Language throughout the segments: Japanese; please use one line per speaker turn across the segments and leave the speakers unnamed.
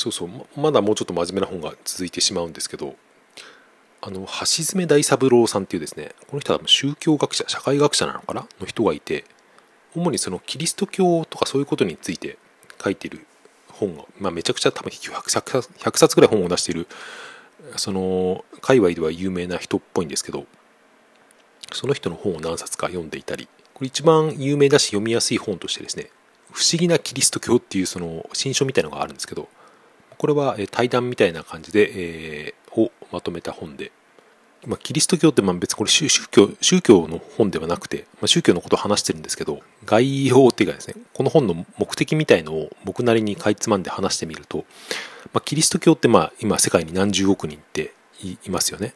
そうそうまだもうちょっと真面目な本が続いてしまうんですけどあの橋爪大三郎さんっていうですねこの人は宗教学者社会学者なのかな？の人がいて主にそのキリスト教とかそういうことについて書いてる本が、まあ、めちゃくちゃ多分 100, 100冊ぐらい本を出しているその界隈では有名な人っぽいんですけどその人の本を何冊か読んでいたりこれ一番有名だし読みやすい本としてですね不思議なキリスト教っていうその新書みたいのがあるんですけどこれは対談みたいな感じで、えー、をまとめた本で、まあ、キリスト教ってまあ別にこれ宗教宗教の本ではなくて、まあ、宗教のことを話してるんですけど概要っていうかですねこの本の目的みたいのを僕なりにかいつまんで話してみると、まあ、キリスト教ってまあ今世界に何十億人っていますよね。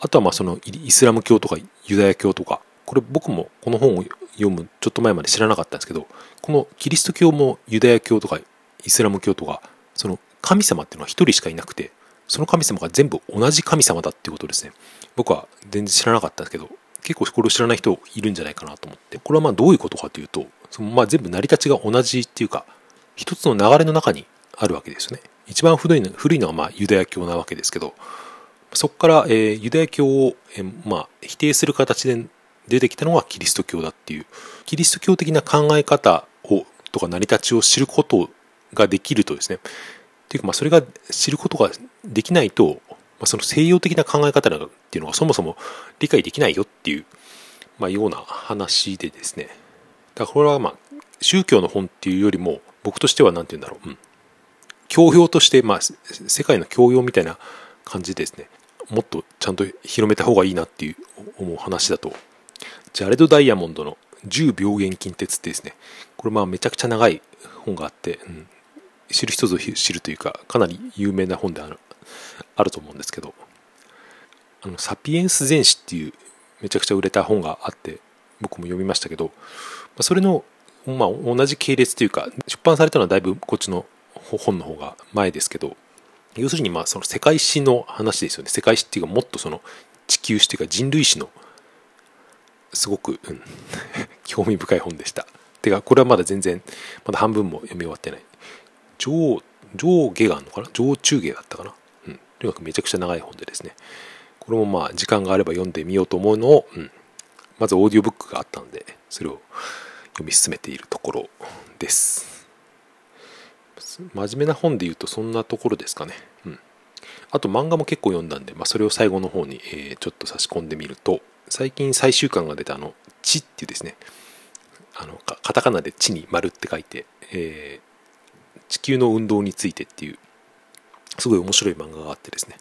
あとはまあそのイスラム教とかユダヤ教とかこれ僕もこの本を読むちょっと前まで知らなかったんですけどこのキリスト教もユダヤ教とかイスラム教とかその神様っていうのは一人しかいなくてその神様が全部同じ神様だっていうことですね。僕は全然知らなかったんですけど結構これを知らない人いるんじゃないかなと思って。これはまあどういうことかというとそのまあ全部成り立ちが同じっていうか一つの流れの中にあるわけですね。一番古いの古いのはまあユダヤ教なわけですけどそこから、えー、ユダヤ教を、えー、まあ、否定する形で出てきたのがキリスト教だっていう。キリスト教的な考え方をとか成り立ちを知ることができるとですねっていうかまあそれが知ることができないと、まあ、その西洋的な考え方っていうのがそもそも理解できないよっていう、まあ、ような話でですね。だからこれはまあ宗教の本っていうよりも僕としては何て言うんだろう、うん、教養として、まあ、世界の教養みたいな感じですね。もっとちゃんと広めた方がいいなっていう思う話だと。ジャレド・ダイヤモンドの10病原菌鉄ってですね。これまあめちゃくちゃ長い本があって、うん、知る人ぞ知るというかかなり有名な本であるあると思うんですけどあのサピエンス全史っていうめちゃくちゃ売れた本があって僕も読みましたけどそれの、まあ、同じ系列というか出版されたのはだいぶこっちの本の方が前ですけど要するにまあその世界史の話ですよね。世界史っていうかもっとその地球史っていうか人類史のすごく、うん、興味深い本でした。てかこれはまだ全然まだ半分も読み終わってない。上上下があるのかな？上中下だったかな？うん。とにかくめちゃくちゃ長い本でですね。これもまあ時間があれば読んでみようと思うのを、うん、まずオーディオブックがあったのでそれを読み進めているところです。真面目な本で言うとそんなところですかね。うん。あと漫画も結構読んだんで、まあ、それを最後の方に、えー、ちょっと差し込んでみると、最近最終巻が出たあの、地っていうですね、あの、カタカナで地に丸って書いて、えー、地球の運動についてっていう、すごい面白い漫画があってですね、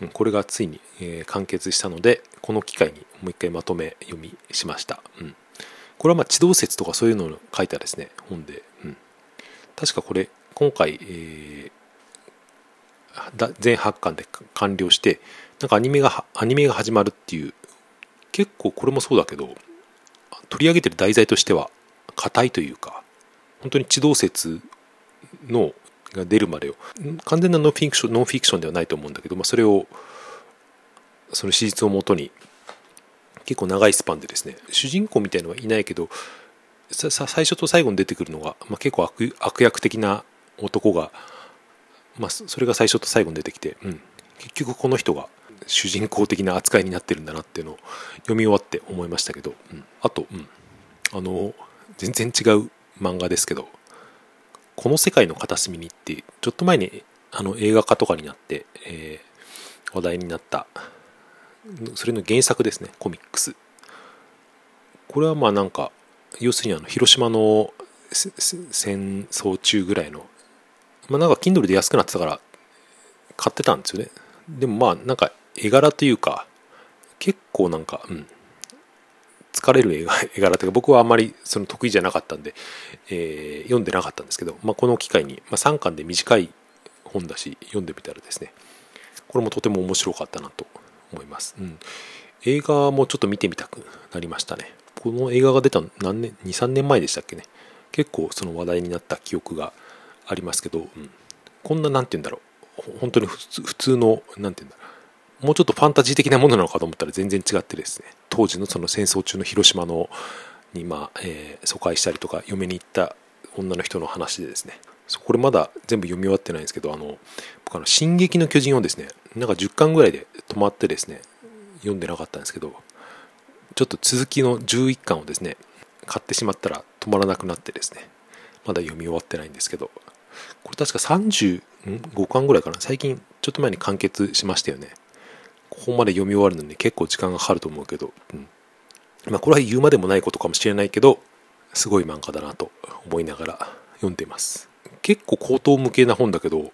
うん、これがついに、えー、完結したので、この機会にもう一回まとめ読みしました。うん。これはまあ地動説とかそういうのを書いたですね、本で、うん。確かこれ、今回、えー、全8巻で完了してなんかアニメがアニメが始まるっていう結構これもそうだけど取り上げてる題材としては硬いというか本当に地動説のが出るまでを。完全なノンフィクションノンフィクションではないと思うんだけど、まあ、それをその史実をもとに結構長いスパンでですね主人公みたいのはいないけど最初と最後に出てくるのが、まあ、結構悪悪役的な男が、まあ、それが最初と最後に出てきて、うん、結局この人が主人公的な扱いになってるんだなっていうのを読み終わって思いましたけど、うん、あと、うん、あの全然違う漫画ですけど「この世界の片隅に」ってちょっと前にあの映画化とかになって、えー、話題になったそれの原作ですねコミックス。これはまあなんか要するにあの広島の戦争中ぐらいのまあ、なんか Kindle で安くなってたから買ってたんですよね。でもまあなんか絵柄というか結構なんかうん疲れる絵柄というか僕はあんまりその得意じゃなかったんで、えー、読んでなかったんですけど、まあ、この機会に、まあ、3巻で短い本だし読んでみたらですねこれもとても面白かったなと思います、うん、映画もちょっと見てみたくなりましたね。この映画が出た何年23年前でしたっけね。結構その話題になった記憶がありますけど、うん、こんな何て言うんだろう。本当に普通普通の何て言うんだろう。もうちょっとファンタジー的なものなのかと思ったら全然違ってですね。当時のその戦争中の広島のにまあ、えー、疎開したりとか嫁に行った女の人の話でですね。これまだ全部読み終わってないんですけどあの僕あの「進撃の巨人」をですねなんか10巻ぐらいで止まってですね読んでなかったんですけどちょっと続きの11巻をですね買ってしまったら止まらなくなってですねまだ読み終わってないんですけどこれ確か35巻ぐらいかな。最近ちょっと前に完結しましたよね。ここまで読み終わるのに結構時間がかかると思うけど、うん。まあ、これは言うまでもないことかもしれないけどすごい漫画だなと思いながら読んでます。結構高等無形な本だけど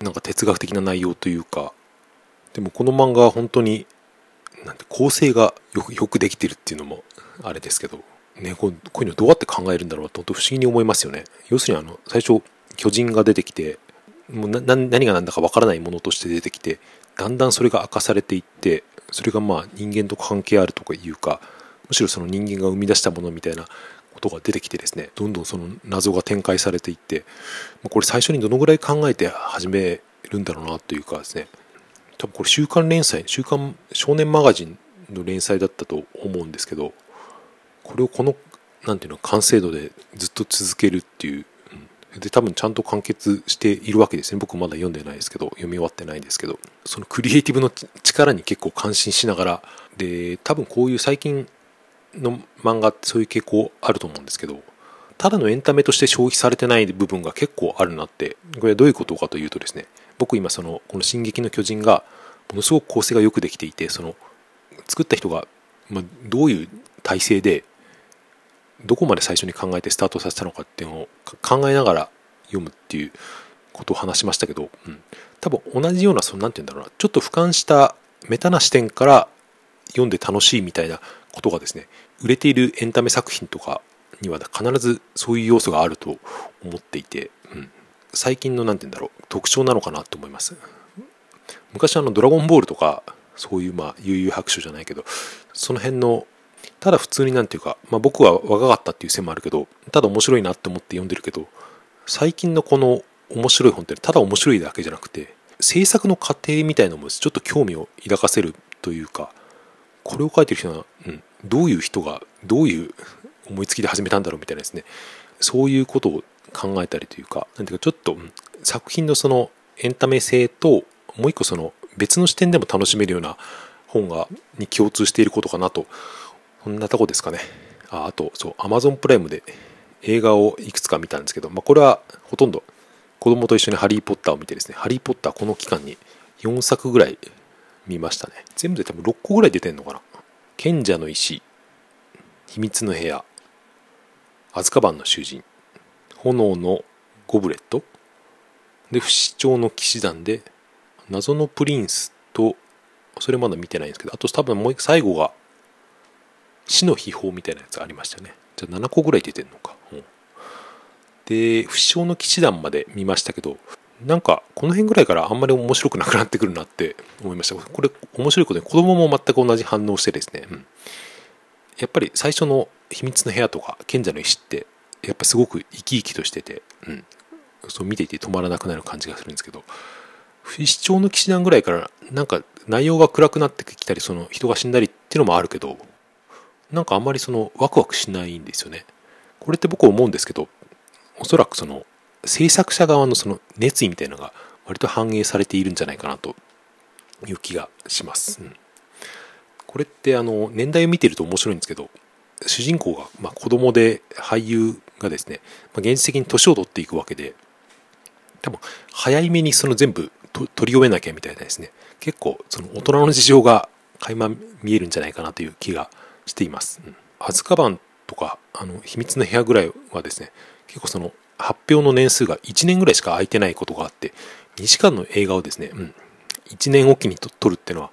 なんか哲学的な内容というかでもこの漫画は本当になんて構成がよくよくできてるっていうのもあれですけど、ね、こうこういうのどうやって考えるんだろうと本当不思議に思いますよね。要するにあの最初巨人が出てきてもうな何が何だかわからないものとして出てきてだんだんそれが明かされていってそれがまあ人間と関係あるとかいうかむしろその人間が生み出したものみたいなことが出てきてですねどんどんその謎が展開されていってこれ最初にどのぐらい考えて始めるんだろうなというかですね多分これ週刊連載週刊少年マガジンの連載だったと思うんですけどこれをこのなんていうの完成度でずっと続けるっていうで多分ちゃんと完結しているわけですね。僕まだ読んでないですけど読み終わってないんですけど。そのクリエイティブの力に結構感心しながら。で多分こういう最近の漫画ってそういう傾向あると思うんですけどただのエンタメとして消費されてない部分が結構あるなってこれはどういうことかというとですね僕今そのこの「進撃の巨人」がものすごく構成がよくできていてその作った人が、ま、どういう体制でどこまで最初に考えてスタートさせたのかっていうのを考えながら読むっていうことを話しましたけど、うん、多分同じようなその何て言うんだろうなちょっと俯瞰したメタな視点から読んで楽しいみたいなことがですね売れているエンタメ作品とかには必ずそういう要素があると思っていて、うん、最近の何て言うんだろう特徴なのかなと思います。昔あの「ドラゴンボール」とかそういうまあ悠々白書じゃないけどその辺のただ普通になんていうか、まあ、僕は若かったっていう線もあるけどただ面白いなって思って読んでるけど最近のこの面白い本ってただ面白いだけじゃなくて制作の過程みたいなのもちょっと興味を抱かせるというかこれを書いてる人は、うん、どういう人がどういう思いつきで始めたんだろうみたいなですね。そういうことを考えたりというかなんていうかちょっと、うん、作品のそのエンタメ性ともう一個その別の視点でも楽しめるような本がに共通していることかなとこんなとこですかね。ああとそう Amazon プライムで映画をいくつか見たんですけど、まあ、これはほとんど子供と一緒にハリー・ポッターを見てですねハリー・ポッターこの期間に4作ぐらい見ましたね。全部で多分6個ぐらい出てんのかな。賢者の石秘密の部屋アズカバンの囚人炎のゴブレットで不死鳥の騎士団で謎のプリンスとそれまだ見てないんですけどあと多分もう最後が死の秘宝みたいなやつありましたねじゃあ7個ぐらい出てんのか、うん、で不死鳥の騎士団まで見ましたけどなんかこの辺ぐらいからあんまり面白くなくなってくるなって思いましたこれ面白いことに子供も全く同じ反応してですね、うん、やっぱり最初の秘密の部屋とか賢者の石ってやっぱすごく生き生きとしてて、うん、そう見ていて止まらなくなる感じがするんですけど不死鳥の騎士団ぐらいからなんか内容が暗くなってきたりその人が死んだりっていうのもあるけどなんかあんまりそのワクワクしないんですよね。これって僕思うんですけどおそらくその制作者側のその熱意みたいなのが割と反映されているんじゃないかなという気がします、うん、これってあの年代を見てると面白いんですけど主人公がまあ子供で俳優がですね、まあ、現実的に年を取っていくわけで多分早いめにその全部取り終えなきゃみたいなですね結構その大人の事情が垣間見えるんじゃないかなという気がしています、うん、アズカバンとかあの秘密の部屋ぐらいはですね結構その発表の年数が1年ぐらいしか空いてないことがあって2時間の映画をですね、うん、1年おきに撮るっていうのは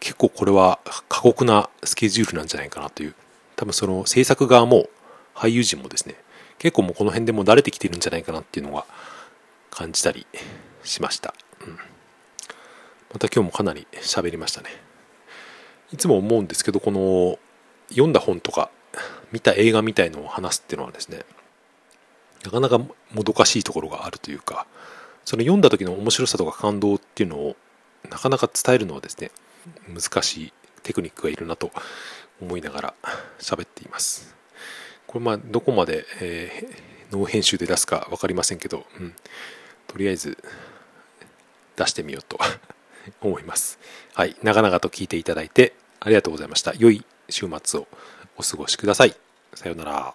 結構これは過酷なスケジュールなんじゃないかなという。多分その制作側も俳優陣もですね結構もうこの辺でもう慣れてきてるんじゃないかなっていうのが感じたりしました、うん、また今日もかなり喋りましたね。いつも思うんですけどこの読んだ本とか見た映画みたいのを話すっていうのはですねなかなかもどかしいところがあるというかその読んだ時の面白さとか感動っていうのをなかなか伝えるのはですね難しいテクニックがいるなと思いながら喋っています。これまあどこまで、えー、編集で出すか分かりませんけど、うん、とりあえず出してみようと 思います。はい。長々と聞いていただいてありがとうございました。良い週末をお過ごしください。さようなら。